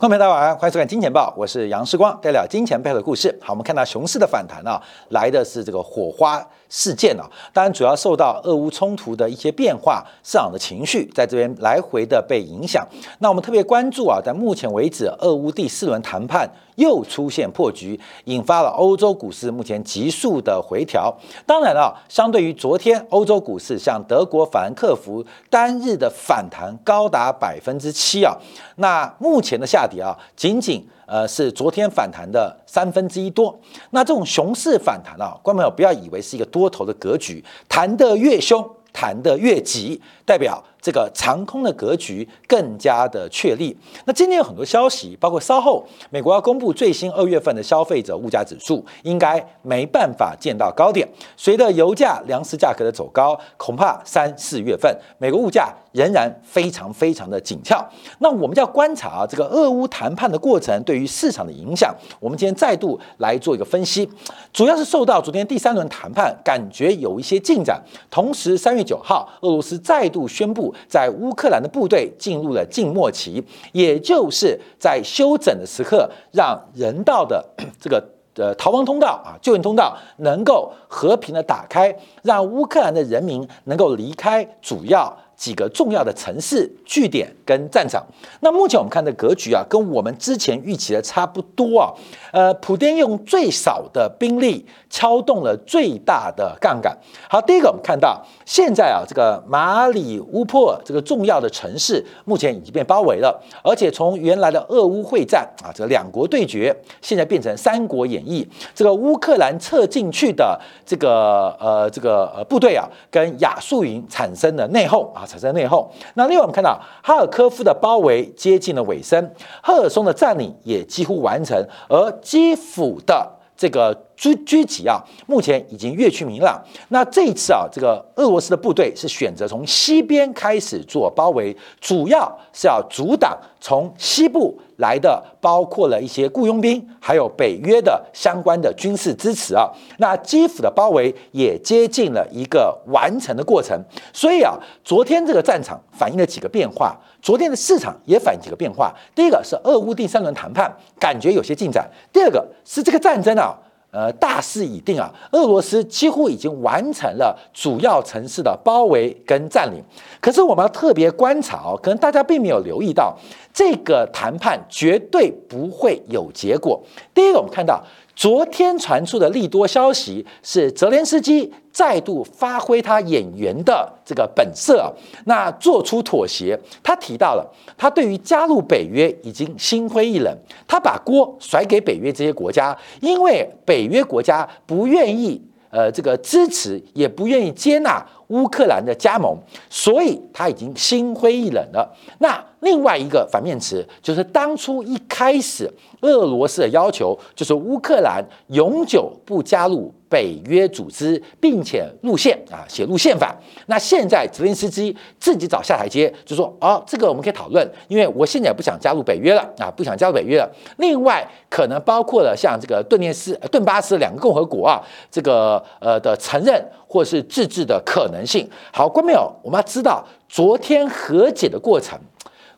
观众朋友大家晚上，欢迎收看《金钱报》，我是杨世光，带聊金钱背后的故事。好，我们看到熊市的反弹啊，来的是这个火花事件啊，当然主要受到俄乌冲突的一些变化，市场的情绪在这边来回的被影响。那我们特别关注啊，在目前为止，俄乌第四轮谈判又出现破局，引发了欧洲股市目前急速的回调。当然了，相对于昨天欧洲股市，像德国法兰克福单日的反弹高达百分之七啊，那目前的下跌啊，仅仅呃是昨天反弹的三分之一多。那这种熊市反弹啊，观众朋友不要以为是一个多头的格局，弹得越凶，弹得越急，代表这个长空的格局更加的确立。那今天有很多消息，包括稍后美国要公布最新二月份的消费者物价指数，应该没办法见到高点。随着油价、粮食价格的走高，恐怕三四月份美国物价仍然非常非常的紧俏。那我们就要观察啊，这个俄乌谈判的过程对于市场的影响。我们今天再度来做一个分析，主要是受到昨天第三轮谈判感觉有一些进展，同时三月九号俄罗斯再度宣布在乌克兰的部队进入了静默期，也就是在休整的时刻，让人道的这个。呃，逃亡通道啊，救援通道能够和平的打开，让乌克兰的人民能够离开主要几个重要的城市据点跟战场。那目前我们看的格局啊，跟我们之前预期的差不多啊。呃，普京用最少的兵力敲动了最大的杠杆。好，第一个我们看到现在啊，这个马里乌波尔这个重要的城市目前已经被包围了，而且从原来的俄乌会战啊，这个两国对决，现在变成三国演义。这个乌克兰撤进去的这个呃这个呃部队啊，跟亚速营产生了内讧啊，产生内讧。那另外我们看到哈尔科夫的包围接近了尾声，赫尔松的占领也几乎完成，而基辅的这个狙狙击啊，目前已经越趋明朗。那这一次啊，这个俄罗斯的部队是选择从西边开始做包围，主要是要阻挡从西部来的，包括了一些雇佣兵，还有北约的相关的军事支持啊。那基辅的包围也接近了一个完成的过程。所以啊，昨天这个战场反映了几个变化，昨天的市场也反映几个变化。第一个是俄乌第三轮谈判感觉有些进展，第二个是这个战争啊。呃，大势已定啊！俄罗斯几乎已经完成了主要城市的包围跟占领。可是我们要特别观察哦，可能大家并没有留意到，这个谈判绝对不会有结果。第一个，我们看到。昨天传出的利多消息是泽连斯基再度发挥他演员的这个本色，那做出妥协。他提到了他对于加入北约已经心灰意冷，他把锅甩给北约这些国家，因为北约国家不愿意呃这个支持，也不愿意接纳乌克兰的加盟，所以他已经心灰意冷了。那另外一个反面词就是当初一开始。俄罗斯的要求就是乌克兰永久不加入北约组织，并且路线啊写入宪法。那现在泽连斯基自己找下台阶，就说哦，这个我们可以讨论，因为我现在不想加入北约了啊，不想加入北约了。另外，可能包括了像这个顿涅斯、顿巴斯两个共和国啊，这个呃的承认或是自治的可能性。好，关没有？我们要知道昨天和解的过程，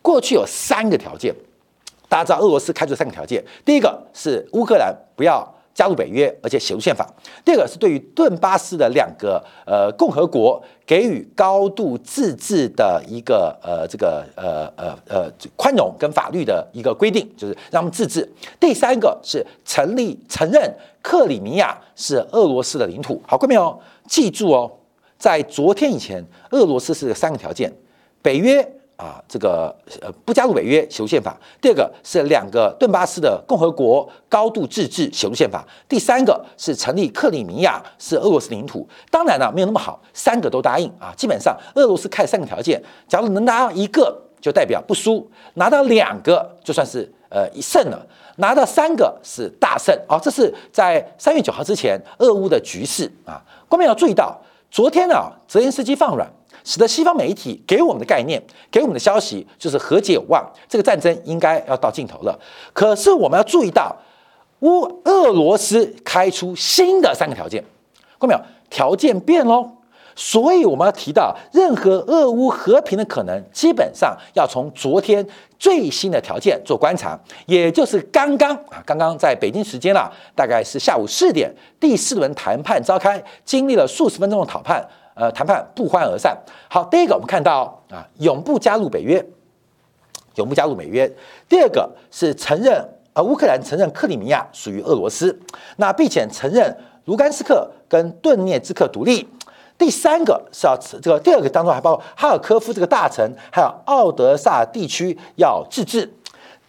过去有三个条件。大家知道俄罗斯开出三个条件，第一个是乌克兰不要加入北约，而且写入宪法；第二个是对于顿巴斯的两个呃共和国给予高度自治的一个呃这个呃呃呃宽容跟法律的一个规定，就是让他们自治；第三个是成立承认克里米亚是俄罗斯的领土。好，各位朋友记住哦，在昨天以前，俄罗斯是三个条件，北约。啊，这个呃不加入北约，写入宪法。第二个是两个顿巴斯的共和国高度自治，写入宪法。第三个是成立克里米亚是俄罗斯领土。当然了，没有那么好，三个都答应啊。基本上俄罗斯开三个条件，假如能拿到一个，就代表不输；拿到两个，就算是呃一胜了；拿到三个是大胜。啊，这是在三月九号之前俄乌的局势啊。观众要注意到，昨天啊，泽连斯基放软。使得西方媒体给我们的概念、给我们的消息就是和解有望，这个战争应该要到尽头了。可是我们要注意到，乌俄罗斯开出新的三个条件，看到没有？条件变喽。所以我们要提到，任何俄乌和平的可能，基本上要从昨天最新的条件做观察，也就是刚刚啊，刚刚在北京时间了，大概是下午四点，第四轮谈判召开，经历了数十分钟的讨判，呃，谈判不欢而散。好，第一个我们看到啊，永不加入北约，永不加入美约。第二个是承认，呃，乌克兰承认克里米亚属于俄罗斯，那并且承认卢甘斯克跟顿涅茨克独立。第三个是要这个第二个当中还包括哈尔科夫这个大城，还有奥德萨地区要自治。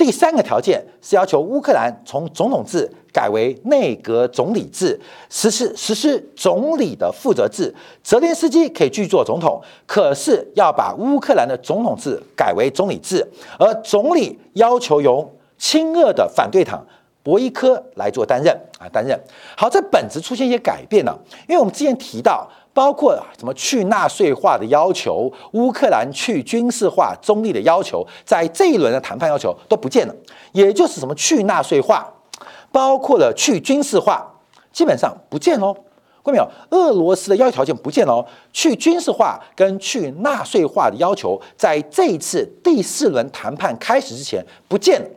第三个条件是要求乌克兰从总统制改为内阁总理制，实施实施总理的负责制。泽连斯基可以继续做总统，可是要把乌克兰的总统制改为总理制，而总理要求由亲俄的反对党博伊科来做担任啊担任。好，这本质出现一些改变了，因为我们之前提到。包括什么去纳税化的要求，乌克兰去军事化中立的要求，在这一轮的谈判要求都不见了。也就是什么去纳税化，包括了去军事化，基本上不见喽。看到没有？俄罗斯的要求条件不见了哦。去军事化跟去纳税化的要求，在这一次第四轮谈判开始之前不见了。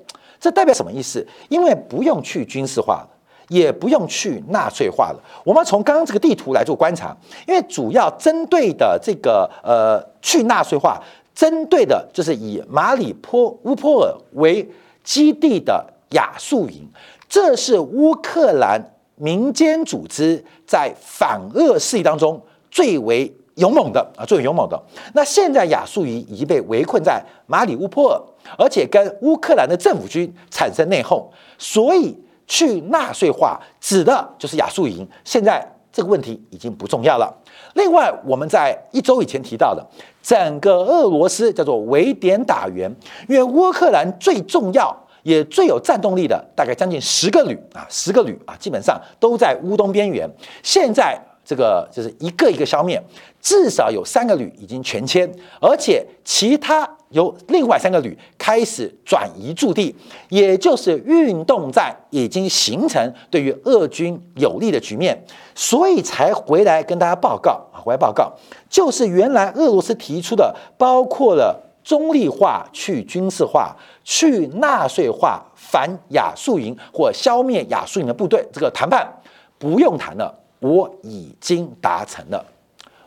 这代表什么意思？因为不用去军事化。也不用去纳粹化了。我们从刚刚这个地图来做观察，因为主要针对的这个呃去纳粹化，针对的就是以马里坡乌波尔为基地的亚速营，这是乌克兰民间组织在反俄势力当中最为勇猛的啊，最为勇猛的。那现在亚速营已经被围困在马里乌波尔，而且跟乌克兰的政府军产生内讧，所以。去纳税化指的就是亚速营，现在这个问题已经不重要了。另外，我们在一周以前提到的，整个俄罗斯叫做围点打援，因为乌克兰最重要也最有战斗力的，大概将近十个旅啊，十个旅啊，基本上都在乌东边缘。现在这个就是一个一个消灭，至少有三个旅已经全歼，而且其他。由另外三个旅开始转移驻地，也就是运动战已经形成对于俄军有利的局面，所以才回来跟大家报告啊，回来报告，就是原来俄罗斯提出的，包括了中立化、去军事化、去纳粹化、反亚速营或消灭亚速营的部队，这个谈判不用谈了，我已经达成了，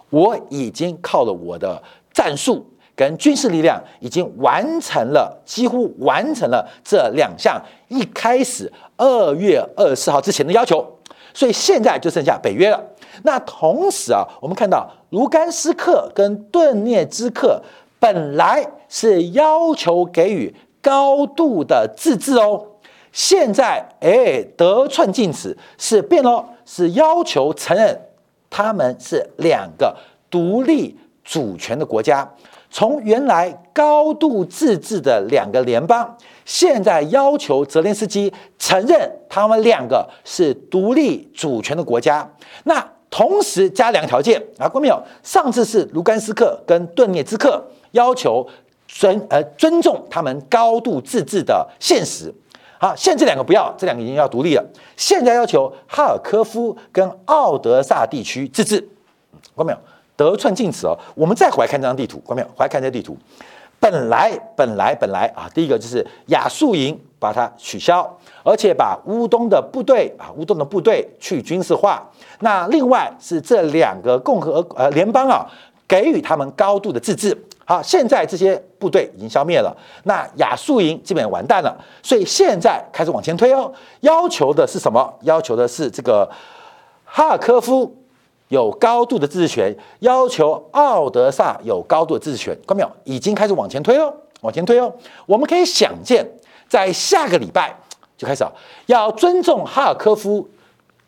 我已经靠了我的战术。跟军事力量已经完成了，几乎完成了这两项一开始二月二十四号之前的要求，所以现在就剩下北约了。那同时啊，我们看到卢甘斯克跟顿涅茨克本来是要求给予高度的自治哦，现在哎得寸进尺，是变了，是要求承认他们是两个独立主权的国家。从原来高度自治的两个联邦，现在要求泽连斯基承认他们两个是独立主权的国家。那同时加两个条件啊，过没有？上次是卢甘斯克跟顿涅茨克要求尊呃尊重他们高度自治的现实。好，现在这两个不要，这两个已经要独立了。现在要求哈尔科夫跟奥德萨地区自治，过没有？得寸进尺哦，我们再回来看这张地图，看到没有？回来看这地图，本来本来本来啊，第一个就是亚速营把它取消，而且把乌东的部队啊，乌东的部队去军事化。那另外是这两个共和呃联邦啊，给予他们高度的自治。好，现在这些部队已经消灭了，那亚速营基本完蛋了，所以现在开始往前推哦，要求的是什么？要求的是这个哈尔科夫。有高度的自治权，要求奥德萨有高度的自治权，看到没有？已经开始往前推哦，往前推哦。我们可以想见，在下个礼拜就开始要尊重哈尔科夫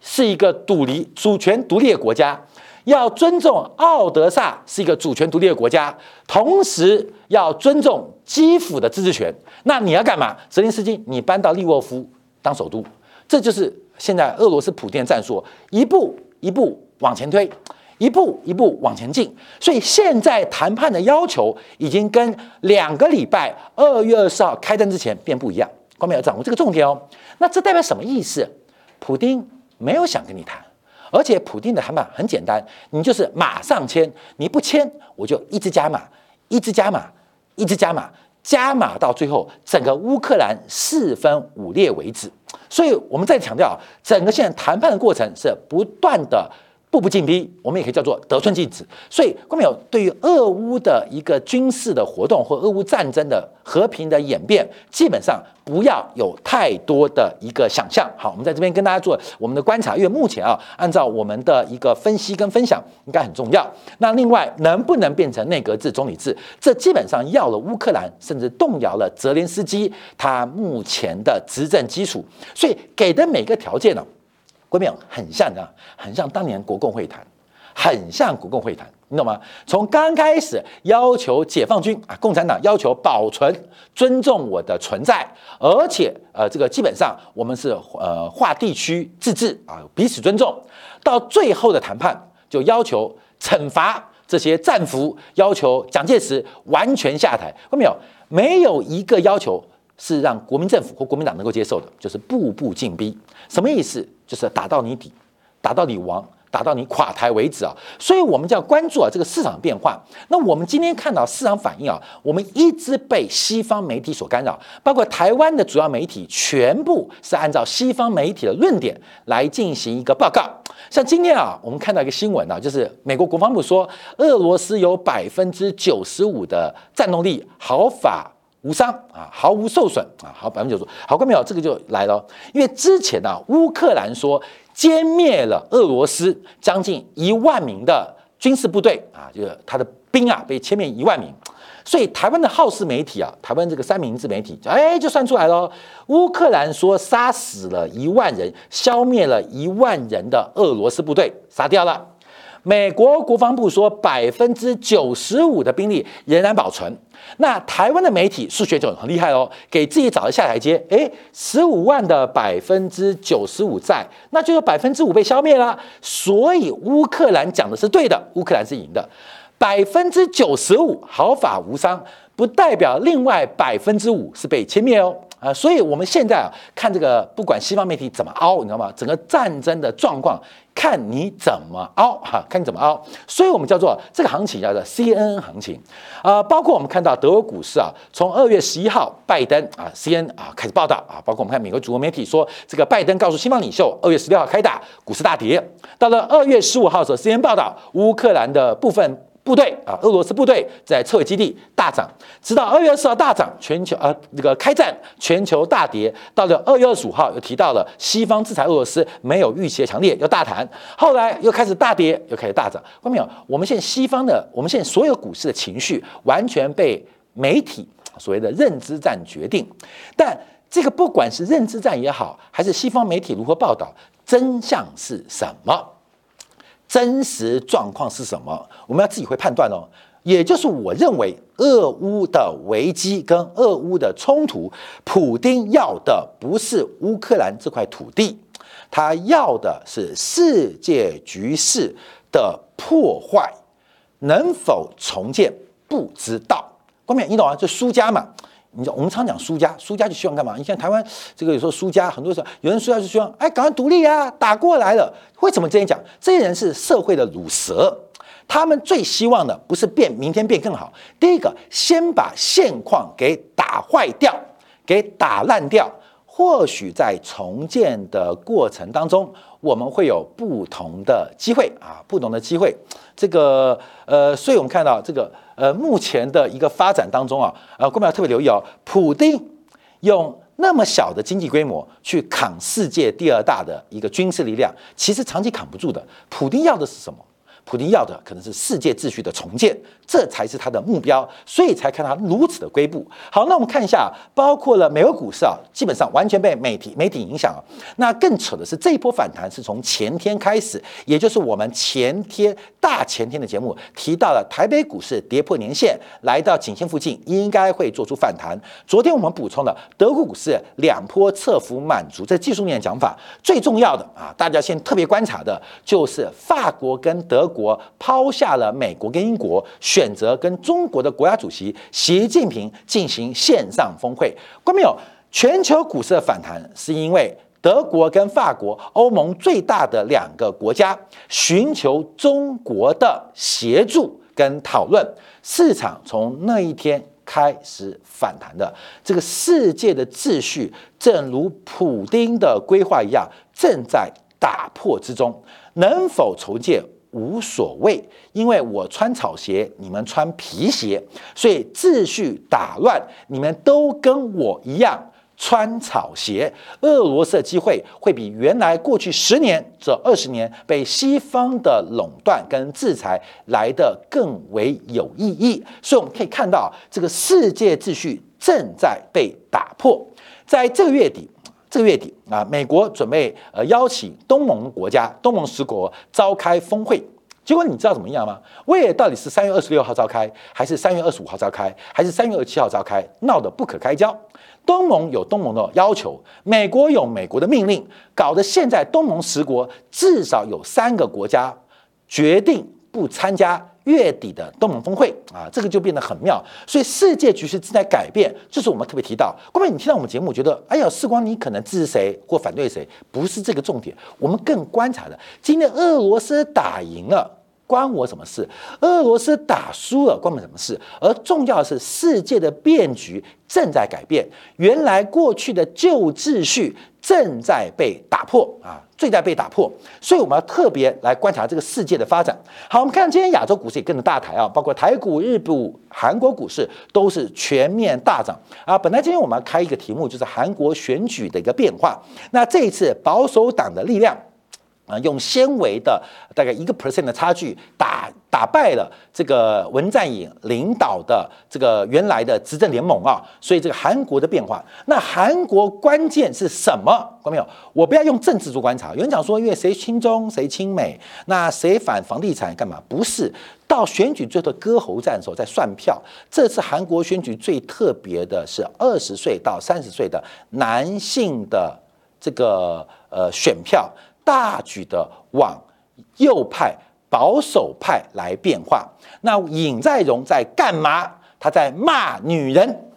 是一个独立主权独立的国家，要尊重奥德萨是一个主权独立的国家，同时要尊重基辅的自治权。那你要干嘛？泽连斯基，你搬到利沃夫当首都，这就是现在俄罗斯普遍战术，一步一步。往前推，一步一步往前进，所以现在谈判的要求已经跟两个礼拜二月二十号开战之前变不一样。光明要掌握这个重点哦。那这代表什么意思？普京没有想跟你谈，而且普丁的谈判很简单，你就是马上签，你不签我就一直加码，一直加码，一直加码，加码到最后整个乌克兰四分五裂为止。所以我们再强调，整个现在谈判的过程是不断的。步步进逼，我们也可以叫做得寸进尺。所以，关淼对于俄乌的一个军事的活动或俄乌战争的和平的演变，基本上不要有太多的一个想象。好，我们在这边跟大家做我们的观察，因为目前啊，按照我们的一个分析跟分享，应该很重要。那另外，能不能变成内阁制、总理制，这基本上要了乌克兰，甚至动摇了泽连斯基他目前的执政基础。所以，给的每个条件呢？国民党很像啊，很像当年国共会谈，很像国共会谈，你懂吗？从刚开始要求解放军啊，共产党要求保存、尊重我的存在，而且呃，这个基本上我们是呃划地区自治啊，彼此尊重。到最后的谈判就要求惩罚这些战俘，要求蒋介石完全下台。看到没有？没有一个要求是让国民政府或国民党能够接受的，就是步步进逼。什么意思？就是打到你底，打到你亡，打到你垮台为止啊！所以我们就要关注啊这个市场变化。那我们今天看到市场反应啊，我们一直被西方媒体所干扰，包括台湾的主要媒体，全部是按照西方媒体的论点来进行一个报告。像今天啊，我们看到一个新闻啊，就是美国国防部说，俄罗斯有百分之九十五的战斗力毫发无伤啊，毫无受损啊，好百分之九十，好看没有？这个就来了，因为之前呢，乌克兰说歼灭了俄罗斯将近一万名的军事部队啊，就是他的兵啊被歼灭一万名，所以台湾的好事媒体啊，台湾这个三明治媒体，哎，就算出来了，乌克兰说杀死了一万人，消灭了一万人的俄罗斯部队，杀掉了。美国国防部说，百分之九十五的兵力仍然保存。那台湾的媒体数学就很厉害哦，给自己找了下台阶。诶十五万的百分之九十五在，那就有百分之五被消灭了。所以乌克兰讲的是对的，乌克兰是赢的。百分之九十五毫发无伤，不代表另外百分之五是被歼灭哦。啊，所以我们现在啊看这个，不管西方媒体怎么凹，你知道吗？整个战争的状况，看你怎么凹哈，看你怎么凹。所以我们叫做这个行情叫做 CNN 行情啊。包括我们看到德国股市啊，从二月十一号拜登啊 CNN 啊开始报道啊，包括我们看美国主流媒体说，这个拜登告诉西方领袖，二月十六号开打，股市大跌。到了二月十五号的时候，CNN 报道乌克兰的部分。部队啊，俄罗斯部队在撤回基地大涨，直到二月二十号大涨，全球啊这个开战，全球大跌。到了二月二十五号又提到了西方制裁俄罗斯没有预期的强烈，又大谈。后来又开始大跌，又开始大涨。看到没有？我们现在西方的，我们现在所有股市的情绪完全被媒体所谓的认知战决定。但这个不管是认知战也好，还是西方媒体如何报道，真相是什么？真实状况是什么？我们要自己会判断哦。也就是我认为，俄乌的危机跟俄乌的冲突，普丁要的不是乌克兰这块土地，他要的是世界局势的破坏，能否重建不知道。关冕，你懂啊？就输家嘛。你我们常讲输家，输家就希望干嘛？你像台湾这个有时候输家，很多时候有人输家就希望，哎，赶快独立啊，打过来了。为什么这样讲？这些人是社会的乳蛇，他们最希望的不是变明天变更好，第一个先把现况给打坏掉，给打烂掉。或许在重建的过程当中，我们会有不同的机会啊，不同的机会。这个呃，所以我们看到这个呃，目前的一个发展当中啊，呃，我们要特别留意哦，普丁用那么小的经济规模去扛世界第二大的一个军事力量，其实长期扛不住的。普丁要的是什么？普京要的可能是世界秩序的重建，这才是他的目标，所以才看他如此的规步。好，那我们看一下，包括了美国股市啊，基本上完全被媒体媒体影响啊。那更扯的是，这一波反弹是从前天开始，也就是我们前天大前天的节目提到了台北股市跌破年线，来到颈线附近，应该会做出反弹。昨天我们补充了德国股市两波侧幅满足，这技术面的讲法。最重要的啊，大家先特别观察的就是法国跟德国。国抛下了美国跟英国，选择跟中国的国家主席习近平进行线上峰会。关没有？全球股市的反弹是因为德国跟法国，欧盟最大的两个国家，寻求中国的协助跟讨论，市场从那一天开始反弹的。这个世界的秩序，正如普丁的规划一样，正在打破之中。能否重建无所谓，因为我穿草鞋，你们穿皮鞋，所以秩序打乱，你们都跟我一样。穿草鞋，俄罗斯的机会会比原来过去十年这二十年被西方的垄断跟制裁来的更为有意义。所以我们可以看到，这个世界秩序正在被打破。在这个月底，这个月底啊，美国准备呃邀请东盟国家、东盟十国召开峰会。结果你知道怎么样吗？为了到底是三月二十六号召开，还是三月二十五号召开，还是三月二十七号召开，闹得不可开交。东盟有东盟的要求，美国有美国的命令，搞得现在东盟十国至少有三个国家决定不参加月底的东盟峰会啊，这个就变得很妙。所以世界局势正在改变，这是我们特别提到。各位，你听到我们节目，觉得哎呀，时光你可能支持谁或反对谁，不是这个重点。我们更观察的，今天俄罗斯打赢了。关我什么事？俄罗斯打输了，关我什么事？而重要的是，世界的变局正在改变，原来过去的旧秩序正在被打破啊，正在被打破。所以我们要特别来观察这个世界的发展。好，我们看今天亚洲股市也跟着大台啊，包括台股、日股、韩国股市都是全面大涨啊。本来今天我们要开一个题目，就是韩国选举的一个变化。那这一次保守党的力量。啊，用纤维的大概一个 percent 的差距打打败了这个文在寅领导的这个原来的执政联盟啊，所以这个韩国的变化，那韩国关键是什么？看到没有？我不要用政治做观察。有人讲说，因为谁亲中谁亲美，那谁反房地产干嘛？不是，到选举最后割喉战的时候在算票。这次韩国选举最特别的是二十岁到三十岁的男性的这个呃选票。大举的往右派、保守派来变化。那尹在荣在干嘛？他在骂女人。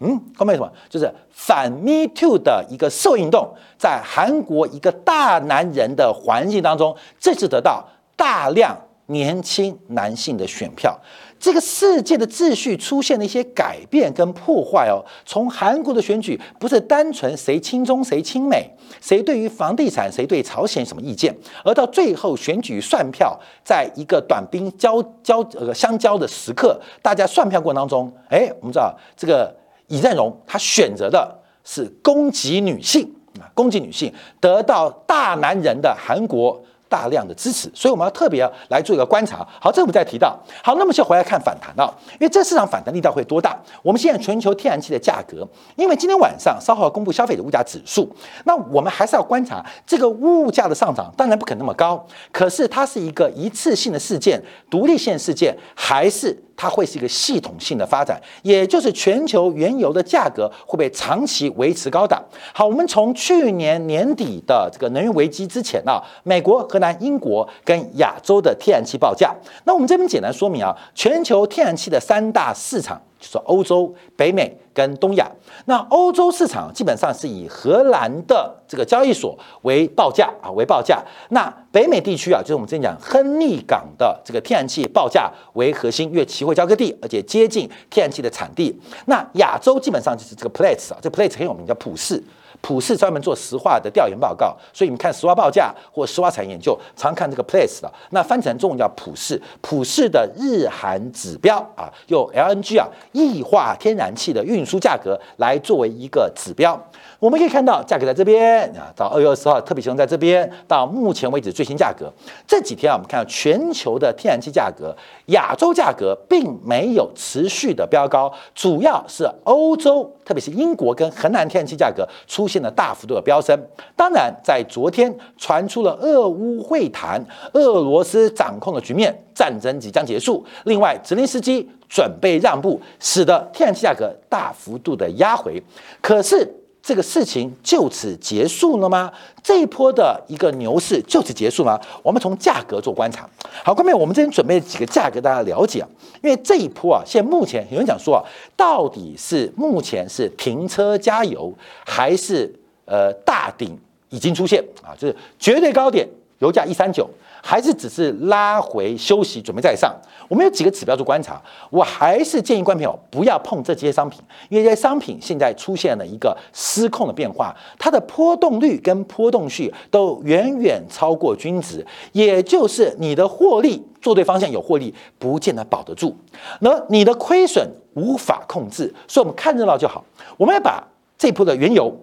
嗯，后面什么？就是反 Me Too 的一个社会运动，在韩国一个大男人的环境当中，这次得到大量年轻男性的选票。这个世界的秩序出现了一些改变跟破坏哦。从韩国的选举不是单纯谁亲中谁亲美，谁对于房地产谁对朝鲜什么意见，而到最后选举算票，在一个短兵交交呃相交的时刻，大家算票过程当中，哎，我们知道这个尹在荣他选择的是攻击女性啊，攻击女性得到大男人的韩国。大量的支持，所以我们要特别来做一个观察。好，这我们再提到。好，那么就回来看反弹了，因为这市场反弹力道会多大？我们现在全球天然气的价格，因为今天晚上稍后要公布消费者物价指数，那我们还是要观察这个物价的上涨，当然不可能那么高，可是它是一个一次性的事件、独立性事件，还是？它会是一个系统性的发展，也就是全球原油的价格会被长期维持高档。好，我们从去年年底的这个能源危机之前啊，美国、荷兰、英国跟亚洲的天然气报价，那我们这边简单说明啊，全球天然气的三大市场。就是欧洲、北美跟东亚。那欧洲市场基本上是以荷兰的这个交易所为报价啊，为报价。那北美地区啊，就是我们之前讲亨利港的这个天然气报价为核心，因为期货交割地，而且接近天然气的产地。那亚洲基本上就是这个 Platts 啊，这 Platts 很有名，叫普世。普世专门做石化的调研报告，所以你们看石化报价或石化产业研究，常看这个 place 的。那翻成中文叫普世，普世的日韩指标啊，用 LNG 啊，液化天然气的运输价格来作为一个指标。我们可以看到价格在这边啊，到二月二十号特别集中在这边，到目前为止最新价格。这几天啊，我们看到全球的天然气价格，亚洲价格并没有持续的飙高，主要是欧洲，特别是英国跟荷兰天然气价格出出现了大幅度的飙升。当然，在昨天传出了俄乌会谈，俄罗斯掌控的局面，战争即将结束。另外，泽连斯基准备让步，使得天然气价格大幅度的压回。可是。这个事情就此结束了吗？这一波的一个牛市就此结束吗？我们从价格做观察。好，后面我们这边准备几个价格大家了解啊。因为这一波啊，现在目前有人讲说啊，到底是目前是停车加油，还是呃大顶已经出现啊，就是绝对高点，油价一三九。还是只是拉回休息，准备再上。我们有几个指标做观察，我还是建议观众朋友不要碰这些商品，因为这些商品现在出现了一个失控的变化，它的波动率跟波动序都远远超过均值，也就是你的获利做对方向有获利，不见得保得住，那你的亏损无法控制，所以我们看热闹就好。我们要把这波的原油。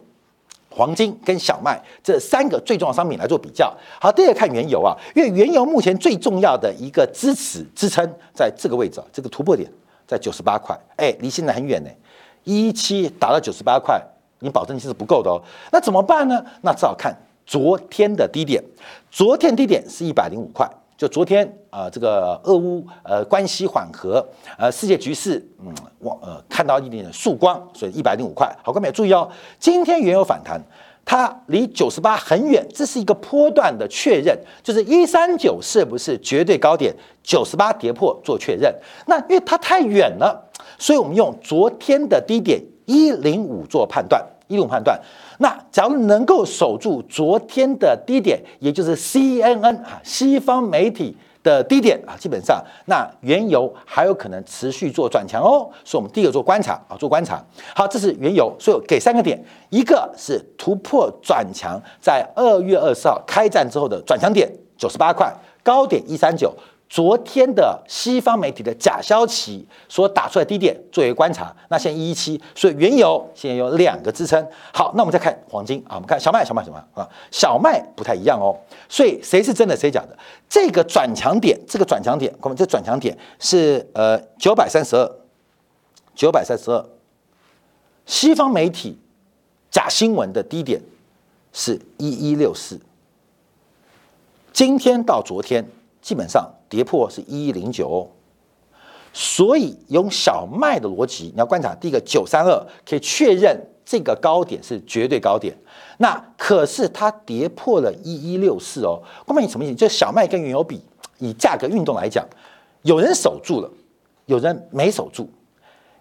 黄金跟小麦这三个最重要商品来做比较。好，第二看原油啊，因为原油目前最重要的一个支持支撑在这个位置啊，这个突破点在九十八块，哎，离现在很远呢，一七达到九十八块，你保证金是不够的哦。那怎么办呢？那只好看昨天的低点，昨天低点是一百零五块。就昨天啊，这个俄乌呃关系缓和，呃世界局势嗯往呃看到一点点曙光，所以一百零五块。好，各位注意哦，今天原油反弹，它离九十八很远，这是一个波段的确认，就是一三九是不是绝对高点，九十八跌破做确认。那因为它太远了，所以我们用昨天的低点一零五做判断。一零五判断，那假如能够守住昨天的低点，也就是 CNN 啊西方媒体的低点啊，基本上那原油还有可能持续做转强哦。所以，我们第一个做观察啊，做观察。好，这是原油，所以给三个点，一个是突破转强，在二月二十号开战之后的转强点九十八块，高点一三九。昨天的西方媒体的假消息所打出来低点作为观察，那现在一一七，所以原油现在有两个支撑。好，那我们再看黄金啊，我们看小麦，小麦什么啊？小麦不太一样哦。所以谁是真的，谁假的？这个转强点，这个转强点，我们这转强点是呃九百三十二，九百三十二。西方媒体假新闻的低点是一一六四。今天到昨天。基本上跌破是一一零九，所以用小麦的逻辑，你要观察第一个九三二可以确认这个高点是绝对高点。那可是它跌破了一一六四哦，后面你什么意思？就小麦跟原油比，以价格运动来讲，有人守住了，有人没守住。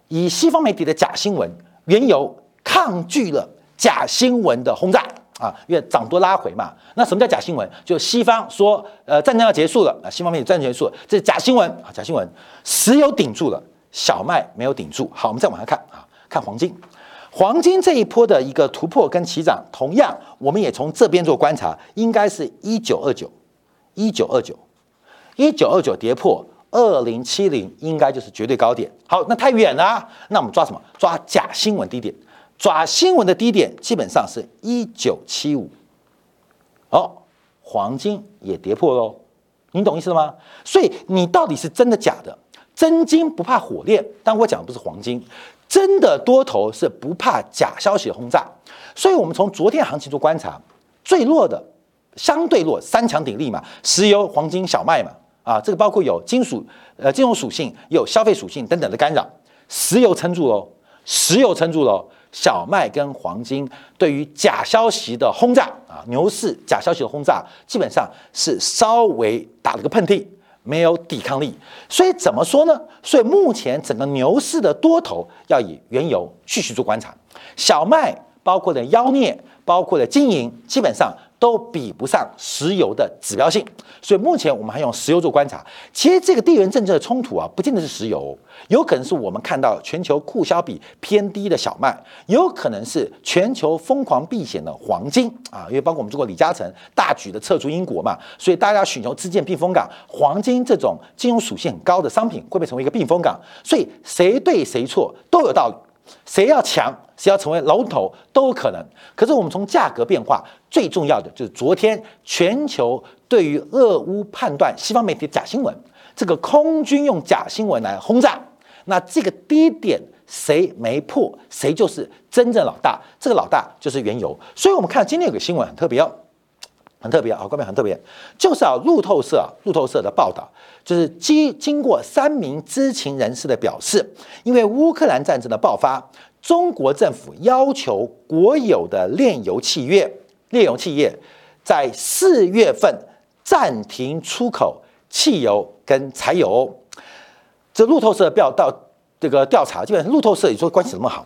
以西方媒体的假新闻，原油抗拒了假新闻的轰炸。啊，因为涨多拉回嘛，那什么叫假新闻？就西方说，呃，战争要结束了啊，西方面战争结束了，这是假新闻啊，假新闻。石油顶住了，小麦没有顶住。好，我们再往下看啊，看黄金，黄金这一波的一个突破跟起涨，同样我们也从这边做观察，应该是一九二九，一九二九，一九二九跌破二零七零，应该就是绝对高点。好，那太远了，那我们抓什么？抓假新闻低点。抓新闻的低点基本上是一九七五，哦，黄金也跌破喽，你懂意思了吗？所以你到底是真的假的？真金不怕火炼，但我讲的不是黄金，真的多头是不怕假消息的轰炸。所以我们从昨天行情做观察，最弱的相对弱，三强鼎立嘛，石油、黄金、小麦嘛，啊，这个包括有金属、呃金融属性，有消费属性等等的干扰，石油撑住喽，石油撑住喽。小麦跟黄金对于假消息的轰炸啊，牛市假消息的轰炸，基本上是稍微打了个喷嚏，没有抵抗力。所以怎么说呢？所以目前整个牛市的多头要以原油继续做观察，小麦包括的妖孽，包括的金银，基本上。都比不上石油的指标性，所以目前我们还用石油做观察。其实这个地缘政治的冲突啊，不见得是石油，有可能是我们看到全球库销比偏低的小麦，有可能是全球疯狂避险的黄金啊，因为包括我们中国李嘉诚大举的撤出英国嘛，所以大家寻求资建避风港，黄金这种金融属性很高的商品会不会成为一个避风港？所以谁对谁错都有道理。谁要强，谁要成为龙头都有可能。可是我们从价格变化，最重要的就是昨天全球对于俄乌判断，西方媒体假新闻，这个空军用假新闻来轰炸，那这个低点谁没破，谁就是真正老大。这个老大就是原油。所以我们看今天有个新闻很特别哦。很特别啊，观众很特别，就是啊，路透社，路透社的报道，就是经经过三名知情人士的表示，因为乌克兰战争的爆发，中国政府要求国有的炼油企业、炼油企业在四月份暂停出口汽油跟柴油。这路透社调到这个调查，基本上路透社也说关系那么好，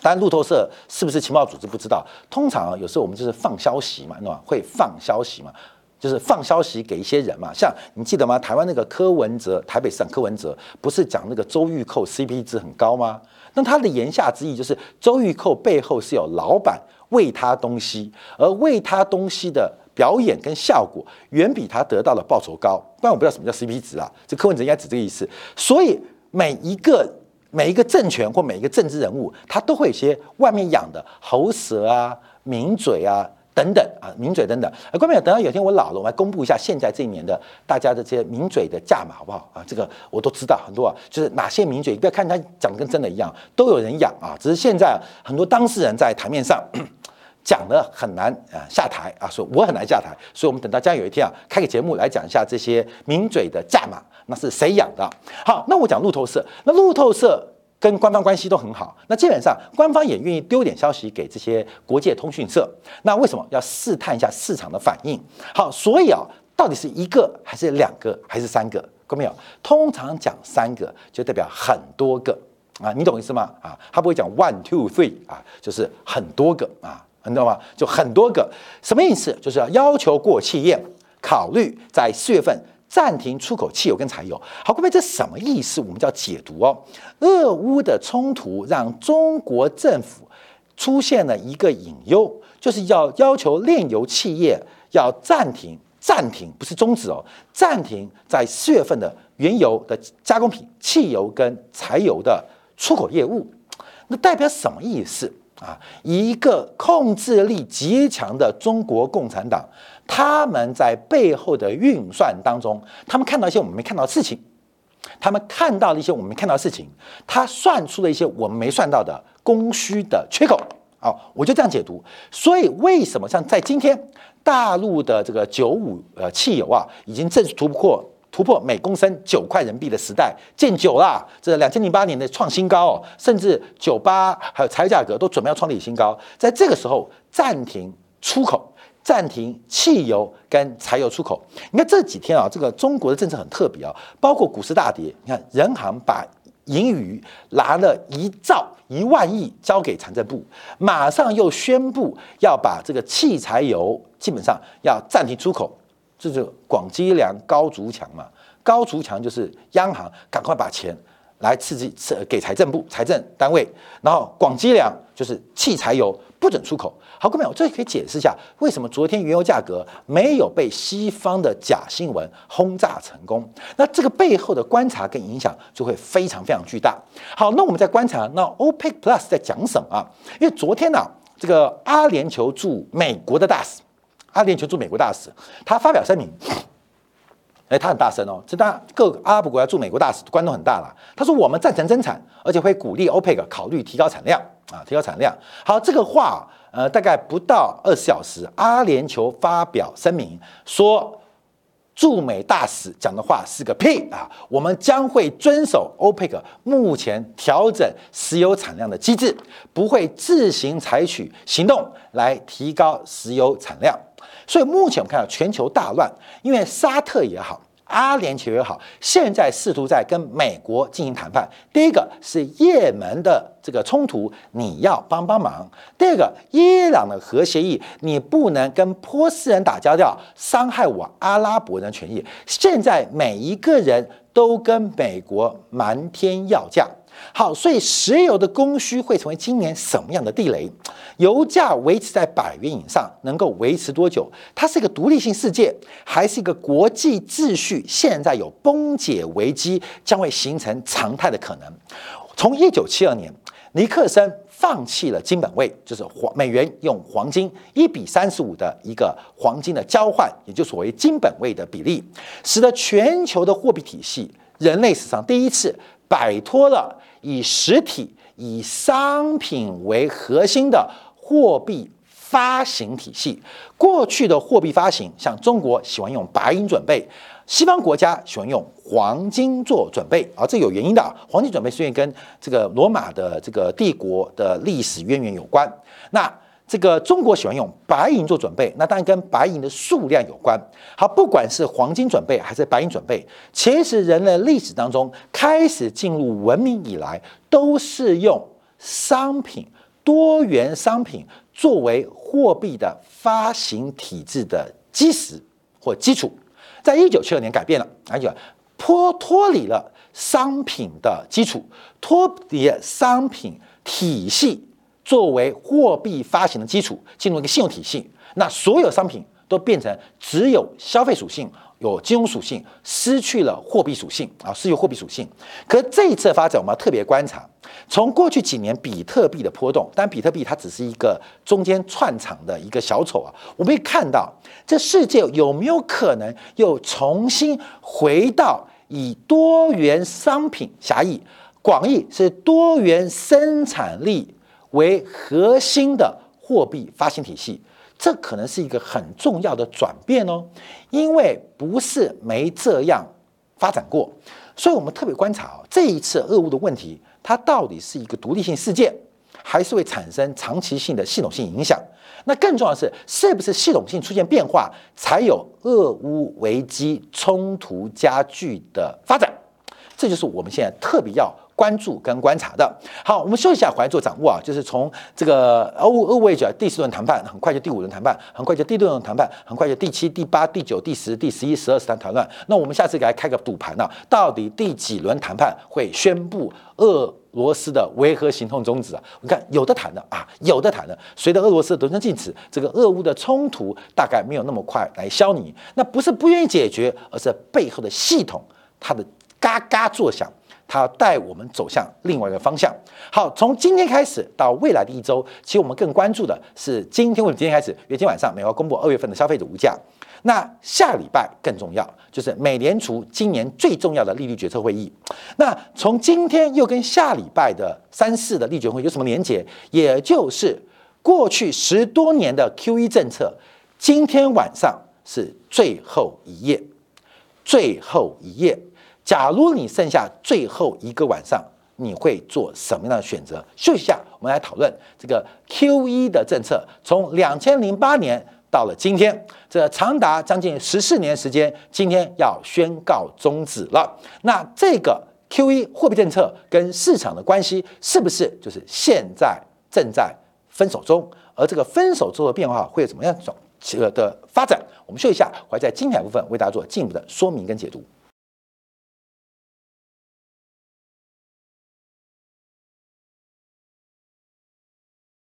当然，路透社是不是情报组织不知道。通常，有时候我们就是放消息嘛，那会放消息嘛，就是放消息给一些人嘛。像你记得吗？台湾那个柯文哲，台北市长柯文哲不是讲那个周玉蔻 CP 值很高吗？那他的言下之意就是周玉蔻背后是有老板喂他东西，而喂他东西的表演跟效果远比他得到的报酬高。不然我不知道什么叫 CP 值啊。这柯文哲应该指这个意思。所以每一个。每一个政权或每一个政治人物，他都会有些外面养的喉舌啊、名嘴啊等等啊，名嘴等等。啊，关朋友，等到有一天我老了，我来公布一下现在这一年的大家的这些名嘴的价码，好不好啊？这个我都知道很多啊，就是哪些名嘴，不要看他讲的跟真的一样，都有人养啊。只是现在很多当事人在台面上讲的很难啊下台啊，说我很难下台，所以我们等到将有一天啊，开个节目来讲一下这些名嘴的价码。那是谁养的？好，那我讲路透社。那路透社跟官方关系都很好。那基本上官方也愿意丢点消息给这些国界通讯社。那为什么要试探一下市场的反应？好，所以啊，到底是一个还是两个还是三个？看没有？通常讲三个就代表很多个啊，你懂意思吗？啊，他不会讲 one two three 啊，就是很多个啊，你知道吗？就很多个，什么意思？就是要要求过气业，考虑在四月份。暂停出口汽油跟柴油，好，各位，这什么意思？我们叫解读哦。俄乌的冲突让中国政府出现了一个隐忧，就是要要求炼油企业要暂停，暂停不是终止哦，暂停在四月份的原油的加工品、汽油跟柴油的出口业务。那代表什么意思啊？一个控制力极强的中国共产党。他们在背后的运算当中，他们看到一些我们没看到的事情，他们看到了一些我们没看到的事情，他算出了一些我们没算到的供需的缺口。好，我就这样解读。所以为什么像在今天，大陆的这个九五呃汽油啊，已经正式突破突破每公升九块人民币的时代，见九啦，这两千零八年的创新高，甚至九八还有柴油价格都准备要创历史新高，在这个时候暂停出口。暂停汽油跟柴油出口。你看这几天啊，这个中国的政策很特别啊，包括股市大跌。你看人行把盈余拿了一兆一万亿交给财政部，马上又宣布要把这个汽柴油基本上要暂停出口。这就广积粮，高筑墙嘛。高筑墙就是央行赶快把钱来刺激，给财政部财政单位，然后广积粮就是汽柴油。不准出口，好，各位朋友，这可以解释一下为什么昨天原油价格没有被西方的假新闻轰炸成功？那这个背后的观察跟影响就会非常非常巨大。好，那我们在观察，那 OPEC Plus 在讲什么啊？因为昨天呢，这个阿联酋驻美国的大使，阿联酋驻美国大使，他发表声明，哎，他很大声哦，这当然各阿拉伯国家驻美国大使官都很大了。他说我们赞成增产，而且会鼓励 OPEC 考虑提高产量。啊，提高产量。好，这个话，呃，大概不到二十小时，阿联酋发表声明说，驻美大使讲的话是个屁啊！我们将会遵守 OPEC 目前调整石油产量的机制，不会自行采取行动来提高石油产量。所以目前我们看到全球大乱，因为沙特也好。阿联酋也好，现在试图在跟美国进行谈判。第一个是也门的这个冲突，你要帮帮忙；第二个，伊朗的核协议，你不能跟波斯人打交道，伤害我阿拉伯人权益。现在每一个人都跟美国瞒天要价。好，所以石油的供需会成为今年什么样的地雷？油价维持在百元以上，能够维持多久？它是一个独立性世界，还是一个国际秩序？现在有崩解危机，将会形成常态的可能。从一九七二年，尼克森放弃了金本位，就是黄美元用黄金一比三十五的一个黄金的交换，也就所谓金本位的比例，使得全球的货币体系，人类史上第一次摆脱了。以实体、以商品为核心的货币发行体系，过去的货币发行，像中国喜欢用白银准备，西方国家喜欢用黄金做准备，啊，这有原因的。黄金准备虽然跟这个罗马的这个帝国的历史渊源有关，那。这个中国喜欢用白银做准备，那当然跟白银的数量有关。好，不管是黄金准备还是白银准备，其实人类历史当中开始进入文明以来，都是用商品多元商品作为货币的发行体制的基石或基础，在一九七二年改变了，而且脱脱离了商品的基础，脱离商品体系作为货币发行的基础，进入一个信用体系，那所有商品都变成只有消费属性。有金融属性，失去了货币属性啊，失去货币属性。可这一次发展，我们要特别观察，从过去几年比特币的波动，但比特币它只是一个中间串场的一个小丑啊，我们可以看到，这世界有没有可能又重新回到以多元商品狭义、广义是多元生产力为核心的货币发行体系？这可能是一个很重要的转变哦，因为不是没这样发展过，所以我们特别观察啊，这一次俄乌的问题，它到底是一个独立性事件，还是会产生长期性的系统性影响？那更重要的是，是不是系统性出现变化，才有俄乌危机冲突加剧的发展？这就是我们现在特别要。关注跟观察的好，我们休息一下，回来做掌握啊。就是从这个欧欧位角第四轮谈判，很快就第五轮谈判，很快就第六轮谈判，很快就第七、第八、第九、第十、第十一、十二、十三谈乱。那我们下次给他开个赌盘呢？到底第几轮谈判会宣布俄罗斯的维和行动终止啊？你看有的谈的啊，有的谈的。随着俄罗斯的独身禁止，这个俄乌的冲突大概没有那么快来消弭。那不是不愿意解决，而是背后的系统它的嘎嘎作响。它带我们走向另外一个方向。好，从今天开始到未来的一周，其实我们更关注的是今天或者今天开始，因为今天晚上美国公布二月份的消费者物价。那下礼拜更重要，就是美联储今年最重要的利率决策会议。那从今天又跟下礼拜的三四的利决会有什么连结？也就是过去十多年的 QE 政策，今天晚上是最后一页，最后一页。假如你剩下最后一个晚上，你会做什么样的选择？休息一下，我们来讨论这个 Q E 的政策。从两千零八年到了今天，这长达将近十四年时间，今天要宣告终止了。那这个 Q E 货币政策跟市场的关系，是不是就是现在正在分手中？而这个分手之后的变化会怎么样种这个的发展？我们休息一下，会在精彩部分为大家做进一步的说明跟解读。